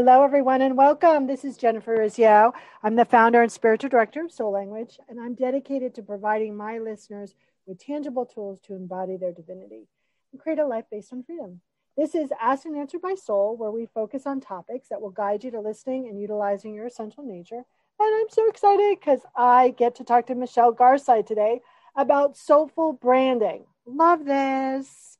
Hello, everyone, and welcome. This is Jennifer Urezzio. I'm the founder and spiritual director of Soul Language, and I'm dedicated to providing my listeners with tangible tools to embody their divinity and create a life based on freedom. This is Asked and Answered by Soul, where we focus on topics that will guide you to listening and utilizing your essential nature. And I'm so excited because I get to talk to Michelle Garside today about soulful branding. Love this.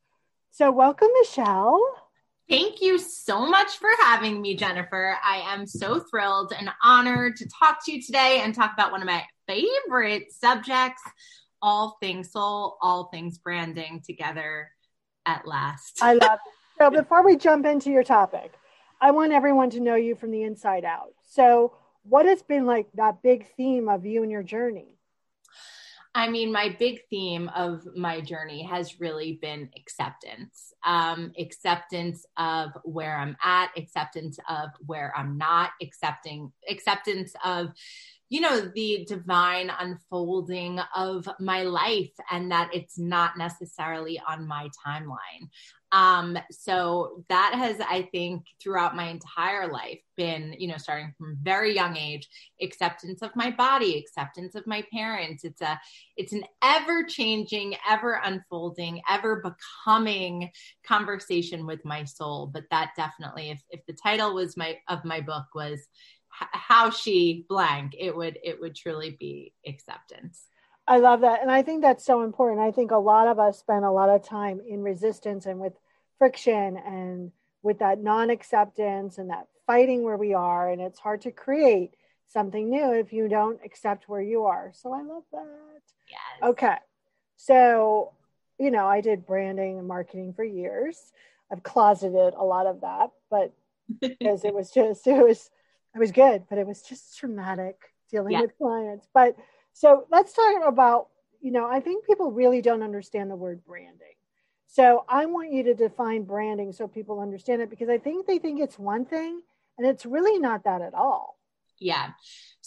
So, welcome, Michelle. Thank you so much for having me, Jennifer. I am so thrilled and honored to talk to you today and talk about one of my favorite subjects all things soul, all things branding together at last. I love it. So, before we jump into your topic, I want everyone to know you from the inside out. So, what has been like that big theme of you and your journey? I mean, my big theme of my journey has really been acceptance. Um, acceptance of where I'm at, acceptance of where I'm not, accepting acceptance of you know the divine unfolding of my life and that it's not necessarily on my timeline um so that has i think throughout my entire life been you know starting from very young age acceptance of my body acceptance of my parents. It's a it's an ever changing ever unfolding ever becoming conversation with my soul. But that definitely if if the title was my of my book was how she blank it would it would truly be acceptance I love that. And I think that's so important. I think a lot of us spend a lot of time in resistance and with friction and with that non acceptance and that fighting where we are. And it's hard to create something new if you don't accept where you are. So I love that. Yes. Okay. So, you know, I did branding and marketing for years. I've closeted a lot of that, but because it was just, it was, it was good, but it was just traumatic dealing yeah. with clients. But so let's talk about, you know, I think people really don't understand the word branding. So I want you to define branding so people understand it because I think they think it's one thing and it's really not that at all. Yeah.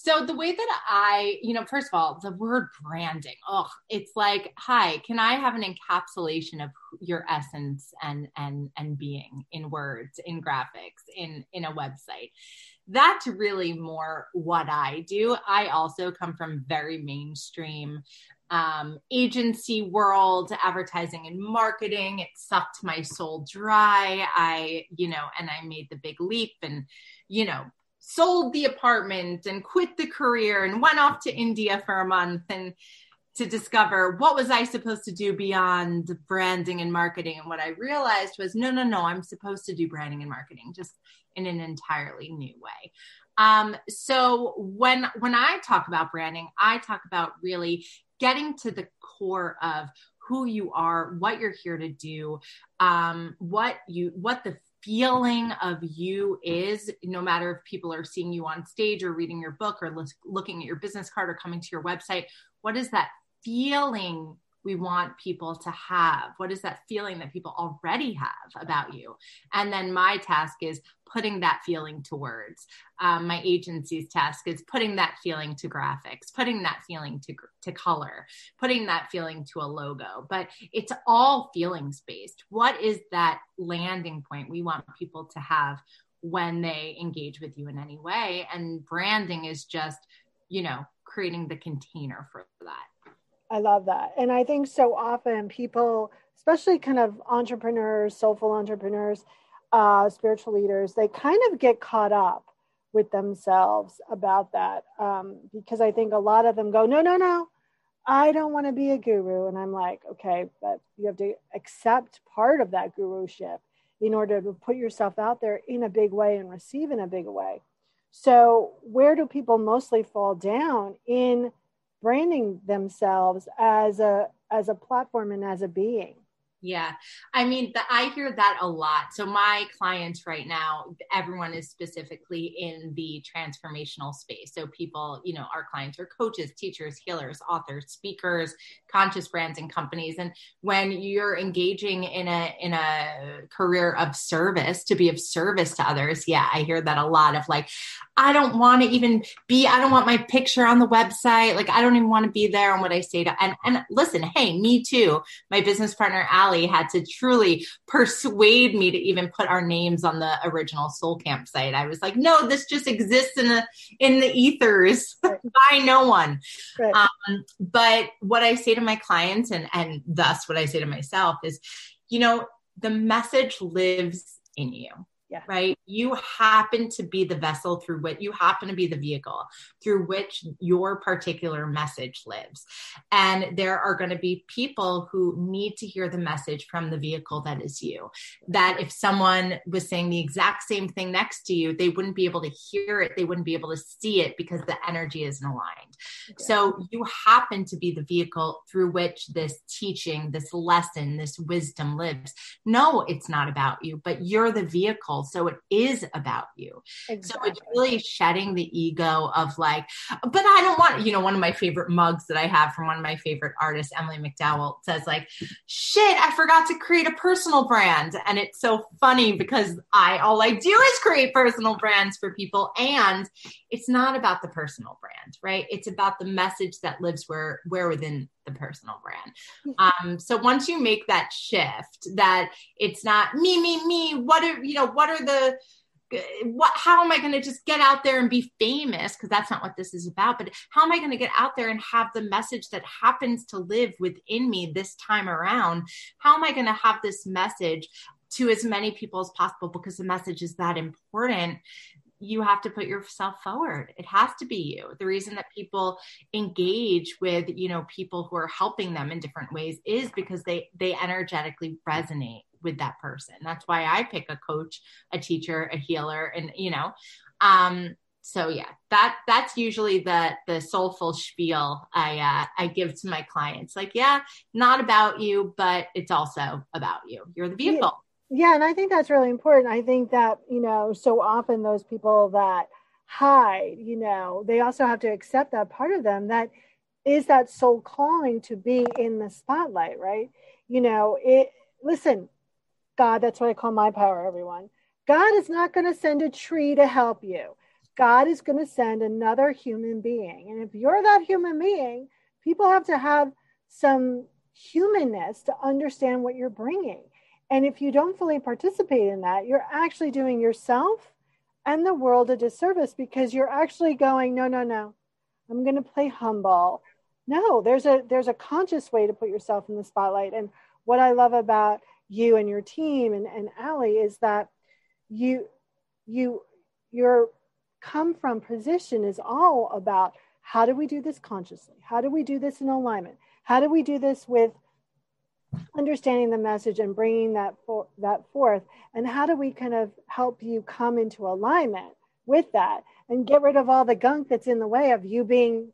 So the way that I, you know, first of all, the word branding, oh, it's like, hi, can I have an encapsulation of your essence and and and being in words, in graphics, in in a website? That's really more what I do. I also come from very mainstream um, agency world, advertising and marketing. It sucked my soul dry. I, you know, and I made the big leap and, you know, sold the apartment and quit the career and went off to India for a month and to discover what was I supposed to do beyond branding and marketing. And what I realized was no, no, no, I'm supposed to do branding and marketing just in an entirely new way. Um, so when when I talk about branding, I talk about really getting to the core of who you are, what you're here to do, um, what you what the feeling of you is no matter if people are seeing you on stage or reading your book or looking at your business card or coming to your website what is that feeling we want people to have? What is that feeling that people already have about you? And then my task is putting that feeling to words. Um, my agency's task is putting that feeling to graphics, putting that feeling to, to color, putting that feeling to a logo. But it's all feelings based. What is that landing point we want people to have when they engage with you in any way? And branding is just, you know, creating the container for that. I love that. And I think so often people, especially kind of entrepreneurs, soulful entrepreneurs, uh, spiritual leaders, they kind of get caught up with themselves about that um, because I think a lot of them go, no, no, no, I don't want to be a guru. And I'm like, okay, but you have to accept part of that guruship in order to put yourself out there in a big way and receive in a big way. So, where do people mostly fall down in branding themselves as a as a platform and as a being? Yeah. I mean, the, I hear that a lot. So, my clients right now, everyone is specifically in the transformational space. So, people, you know, our clients are coaches, teachers, healers, authors, speakers, conscious brands and companies. And when you're engaging in a, in a career of service to be of service to others, yeah, I hear that a lot of like, I don't want to even be, I don't want my picture on the website. Like, I don't even want to be there. on what I say to, and, and listen, hey, me too. My business partner, Had to truly persuade me to even put our names on the original Soul Camp site. I was like, no, this just exists in the, in the ethers by no one. Right. Um, but what I say to my clients and, and thus what I say to myself is, you know, the message lives in you. Yeah. Right. You happen to be the vessel through which you happen to be the vehicle through which your particular message lives. And there are going to be people who need to hear the message from the vehicle that is you. That if someone was saying the exact same thing next to you, they wouldn't be able to hear it. They wouldn't be able to see it because the energy isn't aligned. Yeah. So you happen to be the vehicle through which this teaching, this lesson, this wisdom lives. No, it's not about you, but you're the vehicle so it is about you. Exactly. So it's really shedding the ego of like, but I don't want, you know, one of my favorite mugs that I have from one of my favorite artists, Emily McDowell, says like, shit, I forgot to create a personal brand. And it's so funny because I, all I do is create personal brands for people. And it's not about the personal brand, right? It's about the message that lives where, where within the personal brand. Mm-hmm. Um, so once you make that shift, that it's not me, me, me. What are you know? What are the what how am i going to just get out there and be famous because that's not what this is about but how am i going to get out there and have the message that happens to live within me this time around how am i going to have this message to as many people as possible because the message is that important you have to put yourself forward. It has to be you. The reason that people engage with you know people who are helping them in different ways is because they they energetically resonate with that person. That's why i pick a coach a teacher a healer and you know um so yeah that that's usually the the soulful spiel i uh i give to my clients. Like yeah not about you but it's also about you. You're the vehicle yeah, and I think that's really important. I think that, you know, so often those people that hide, you know, they also have to accept that part of them that is that soul calling to be in the spotlight, right? You know, it listen, God, that's what I call my power, everyone. God is not going to send a tree to help you. God is going to send another human being. And if you're that human being, people have to have some humanness to understand what you're bringing. And if you don't fully participate in that, you're actually doing yourself and the world a disservice because you're actually going, no, no, no, I'm going to play humble. No, there's a there's a conscious way to put yourself in the spotlight. And what I love about you and your team and, and Allie is that you you your come from position is all about how do we do this consciously? How do we do this in alignment? How do we do this with understanding the message and bringing that for, that forth and how do we kind of help you come into alignment with that and get rid of all the gunk that's in the way of you being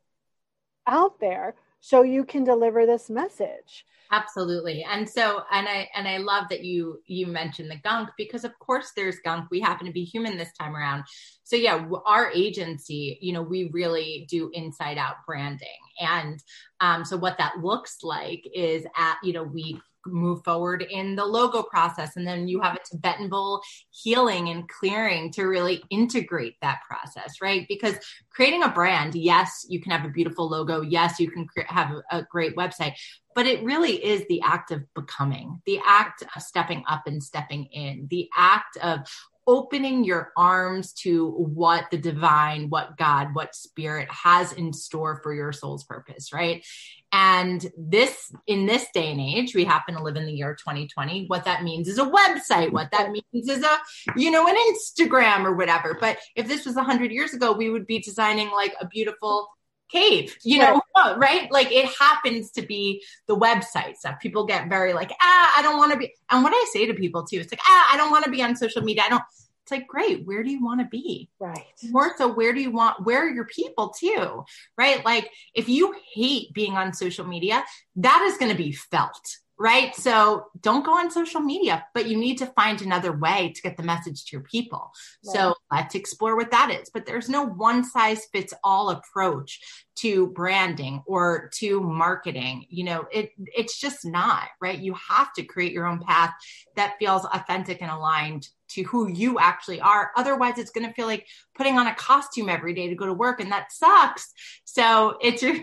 out there so you can deliver this message. Absolutely. And so and i and i love that you you mentioned the gunk because of course there's gunk. We happen to be human this time around. So yeah our agency you know we really do inside out branding. And um, so what that looks like is at you know we move forward in the logo process. And then you have a Tibetan bowl healing and clearing to really integrate that process, right? Because creating a brand, yes, you can have a beautiful logo. Yes, you can cre- have a, a great website, but it really is the act of becoming, the act of stepping up and stepping in, the act of opening your arms to what the divine, what God, what spirit has in store for your soul's purpose, right? And this, in this day and age, we happen to live in the year 2020. What that means is a website. What that means is a, you know, an Instagram or whatever. But if this was 100 years ago, we would be designing like a beautiful cave, you know, right? Like it happens to be the website stuff. People get very like, ah, I don't want to be. And what I say to people too, it's like, ah, I don't want to be on social media. I don't. It's like, great. Where do you want to be? Right. More so, where do you want? Where are your people too? Right. Like, if you hate being on social media, that is going to be felt right? So don't go on social media, but you need to find another way to get the message to your people. Right. So let's explore what that is. But there's no one size fits all approach to branding or to marketing. You know, it it's just not, right? You have to create your own path that feels authentic and aligned to who you actually are. Otherwise, it's going to feel like putting on a costume every day to go to work and that sucks. So it's so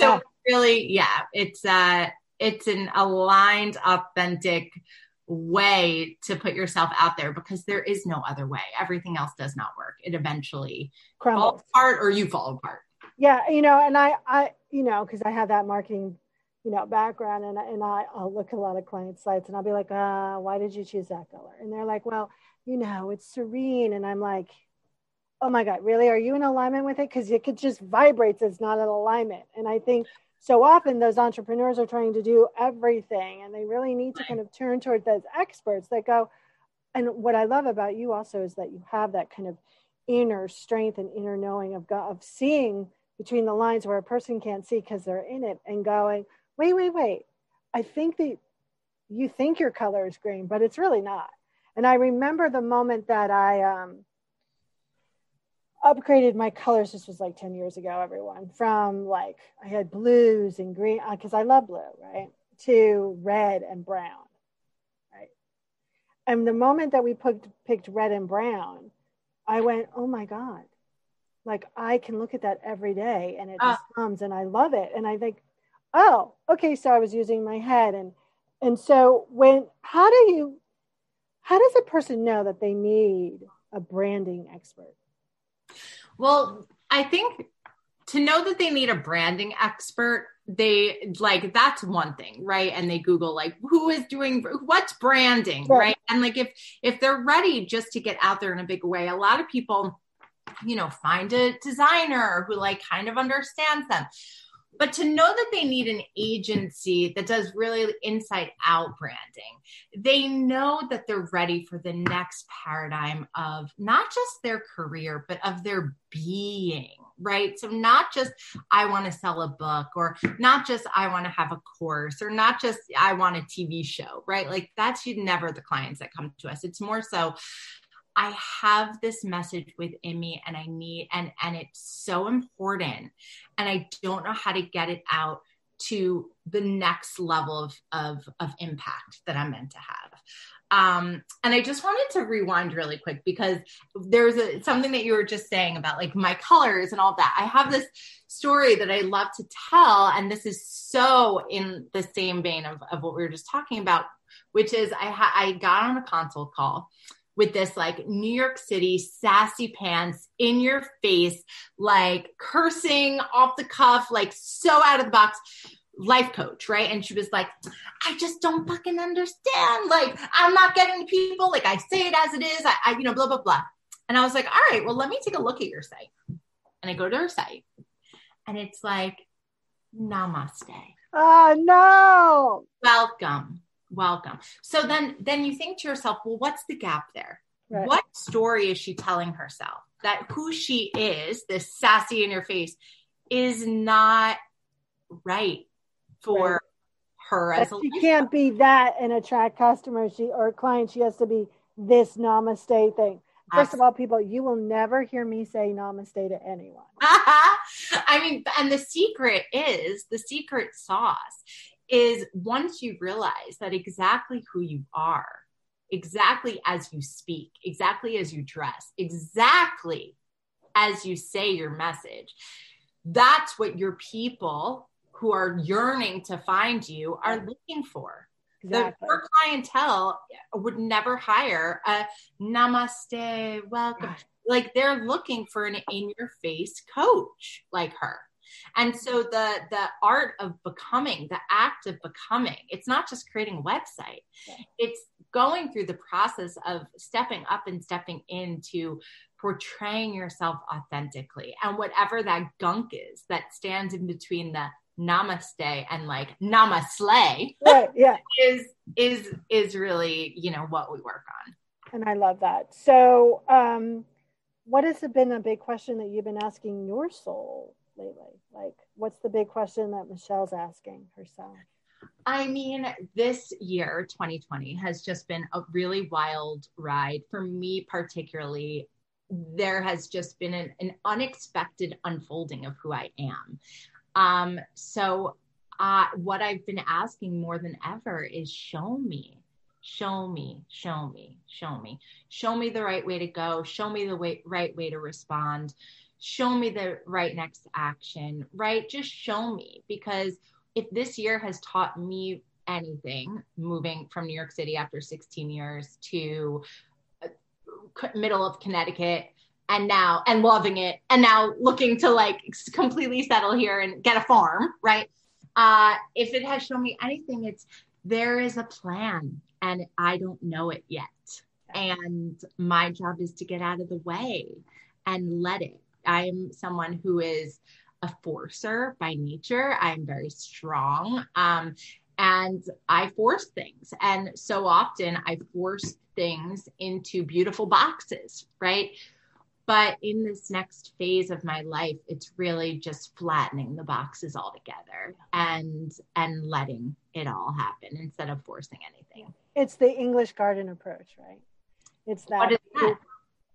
yeah. really, yeah, it's uh it's an aligned, authentic way to put yourself out there because there is no other way. Everything else does not work. It eventually Crumbles. falls apart or you fall apart. Yeah, you know, and I, I, you know, because I have that marketing, you know, background, and and I, I'll look at a lot of client sites, and I'll be like, uh, why did you choose that color? And they're like, well, you know, it's serene, and I'm like, oh my god, really? Are you in alignment with it? Because it could just vibrates. It's not in alignment, and I think so often those entrepreneurs are trying to do everything and they really need to kind of turn toward those experts that go and what i love about you also is that you have that kind of inner strength and inner knowing of God, of seeing between the lines where a person can't see because they're in it and going wait wait wait. I think that you think your color is green but it's really not. And i remember the moment that i um, upgraded my colors this was like 10 years ago everyone from like i had blues and green because uh, i love blue right to red and brown right? And the moment that we picked, picked red and brown i went oh my god. Like i can look at that every day and it uh, just comes and i love it. And i think oh okay so i was using my head and and so when how do you how does a person know that they need a branding expert well, I think to know that they need a branding expert, they like that's one thing, right? And they Google like who is doing what's branding, right? right? And like if if they're ready just to get out there in a big way, a lot of people, you know, find a designer who like kind of understands them but to know that they need an agency that does really inside out branding, they know that they're ready for the next paradigm of not just their career, but of their being, right? So, not just I want to sell a book, or not just I want to have a course, or not just I want a TV show, right? Like, that's you never the clients that come to us. It's more so I have this message within me and I need and and it's so important and I don't know how to get it out to the next level of of, of impact that I'm meant to have. Um, and I just wanted to rewind really quick because there's a, something that you were just saying about like my colors and all that. I have this story that I love to tell, and this is so in the same vein of, of what we were just talking about, which is I ha- I got on a consult call with this like New York City sassy pants in your face, like cursing off the cuff, like so out of the box life coach, right? And she was like, I just don't fucking understand. Like, I'm not getting people. Like, I say it as it is. I, I, you know, blah, blah, blah. And I was like, all right, well, let me take a look at your site. And I go to her site and it's like, namaste. Oh, no. Welcome welcome. So then then you think to yourself well what's the gap there? Right. what story is she telling herself? That who she is this sassy in your face is not right for right. her as she can't be that and attract customers. She or clients. She has to be this namaste thing. First of all, people, you will never hear me say namaste to anyone. I mean, and the secret is the secret sauce is once you realize that exactly who you are, exactly as you speak, exactly as you dress, exactly as you say your message, that's what your people who are yearning to find you are looking for. Exactly. The, your clientele would never hire a namaste, welcome. Like they're looking for an in your face coach like her. And so the the art of becoming, the act of becoming, it's not just creating a website. It's going through the process of stepping up and stepping into portraying yourself authentically and whatever that gunk is that stands in between the namaste and like namaste right, yeah. is is is really you know what we work on and i love that so um what has been a big question that you've been asking your soul lately like what's the big question that michelle's asking herself? I mean, this year, 2020, has just been a really wild ride for me, particularly. There has just been an, an unexpected unfolding of who I am. Um, so, uh, what I've been asking more than ever is show me, show me, show me, show me, show me the right way to go, show me the way, right way to respond, show me the right next action, right? Just show me because if this year has taught me anything, moving from New York City after 16 years to uh, middle of Connecticut and now and loving it and now looking to like completely settle here and get a farm, right? Uh, if it has shown me anything, it's there is a plan and I don't know it yet. And my job is to get out of the way and let it. I am someone who is a forcer by nature. I'm very strong. Um, and I force things. And so often I force things into beautiful boxes, right? But in this next phase of my life, it's really just flattening the boxes all together and and letting it all happen instead of forcing anything. It's the English garden approach, right? It's that. That?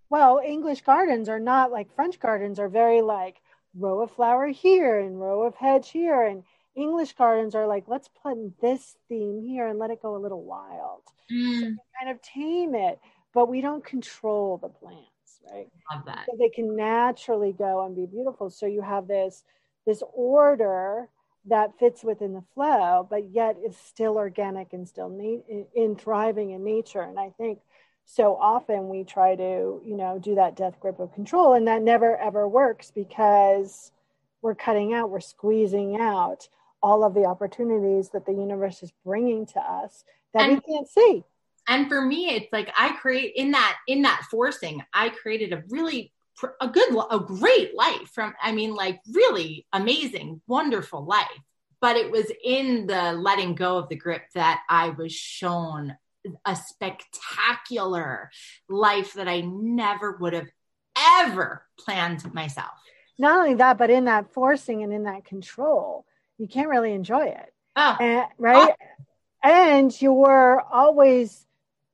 Well, English gardens are not like French gardens are very like row of flower here and row of hedge here. And English gardens are like, let's plant this theme here and let it go a little wild. Mm. So kind of tame it, but we don't control the plants, right? Love that. So they can naturally go and be beautiful. So you have this this order that fits within the flow, but yet is still organic and still na- in, in thriving in nature. And I think so often we try to you know do that death grip of control and that never ever works because we're cutting out we're squeezing out all of the opportunities that the universe is bringing to us that and, we can't see. And for me it's like i create in that in that forcing i created a really a good a great life from i mean like really amazing wonderful life. But it was in the letting go of the grip that i was shown a spectacular life that I never would have ever planned myself. Not only that, but in that forcing and in that control, you can't really enjoy it. Oh. And, right. Oh. And you're always,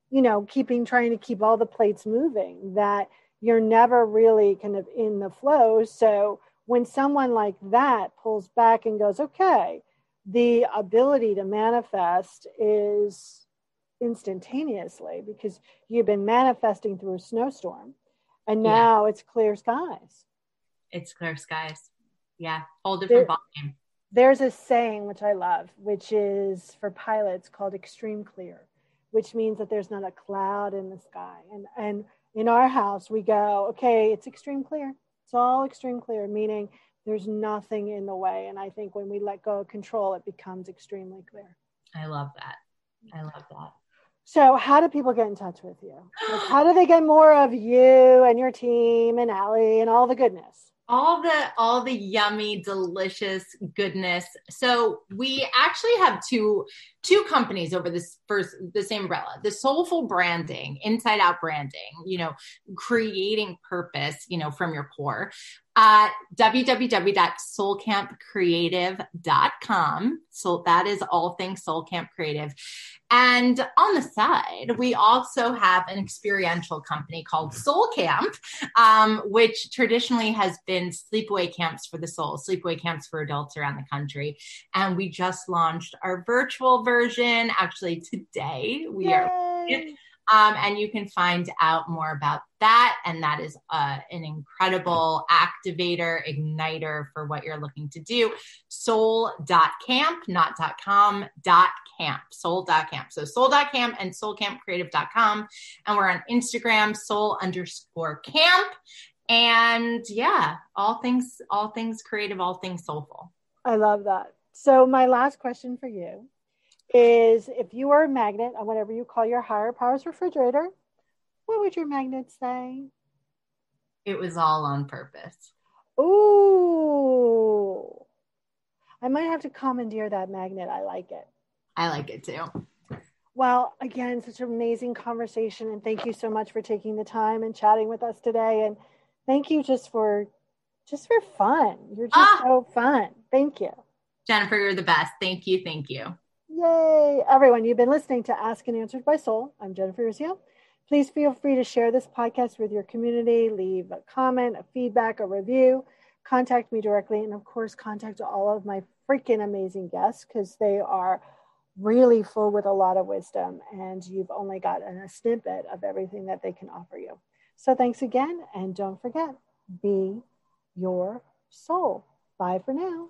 you know, keeping, trying to keep all the plates moving, that you're never really kind of in the flow. So when someone like that pulls back and goes, okay, the ability to manifest is instantaneously because you've been manifesting through a snowstorm and now yeah. it's clear skies. It's clear skies. Yeah, whole different there, ballgame. There's a saying which I love, which is for pilots called extreme clear, which means that there's not a cloud in the sky. And and in our house we go, okay, it's extreme clear. It's all extreme clear, meaning there's nothing in the way. And I think when we let go of control, it becomes extremely clear. I love that. I love that. So, how do people get in touch with you? Like, how do they get more of you and your team and Allie and all the goodness? all the all the yummy delicious goodness so we actually have two two companies over this first the same umbrella the soulful branding inside out branding you know creating purpose you know from your core at www.soulcampcreative.com. So that is all things Soul Camp Creative. And on the side, we also have an experiential company called Soul Camp, um, which traditionally has been sleepaway camps for the soul, sleepaway camps for adults around the country. And we just launched our virtual version actually today. We Yay. are um, and you can find out more about that. And that is uh, an incredible activator, igniter for what you're looking to do. Soul.camp, not .com, dot camp, soul.camp. So soul.camp and soulcampcreative.com. And we're on Instagram, soul underscore camp. And yeah, all things, all things creative, all things soulful. I love that. So my last question for you is if you were a magnet on whatever you call your higher powers refrigerator, what would your magnet say? It was all on purpose. Ooh. I might have to commandeer that magnet. I like it. I like it too. Well, again, such an amazing conversation. And thank you so much for taking the time and chatting with us today. And thank you just for just for fun. You're just ah. so fun. Thank you. Jennifer, you're the best. Thank you. Thank you. Yay. Everyone, you've been listening to Ask and Answered by Soul. I'm Jennifer Urezzio. Please feel free to share this podcast with your community, leave a comment, a feedback, a review, contact me directly, and of course, contact all of my freaking amazing guests because they are really full with a lot of wisdom and you've only gotten a snippet of everything that they can offer you. So thanks again. And don't forget, be your soul. Bye for now.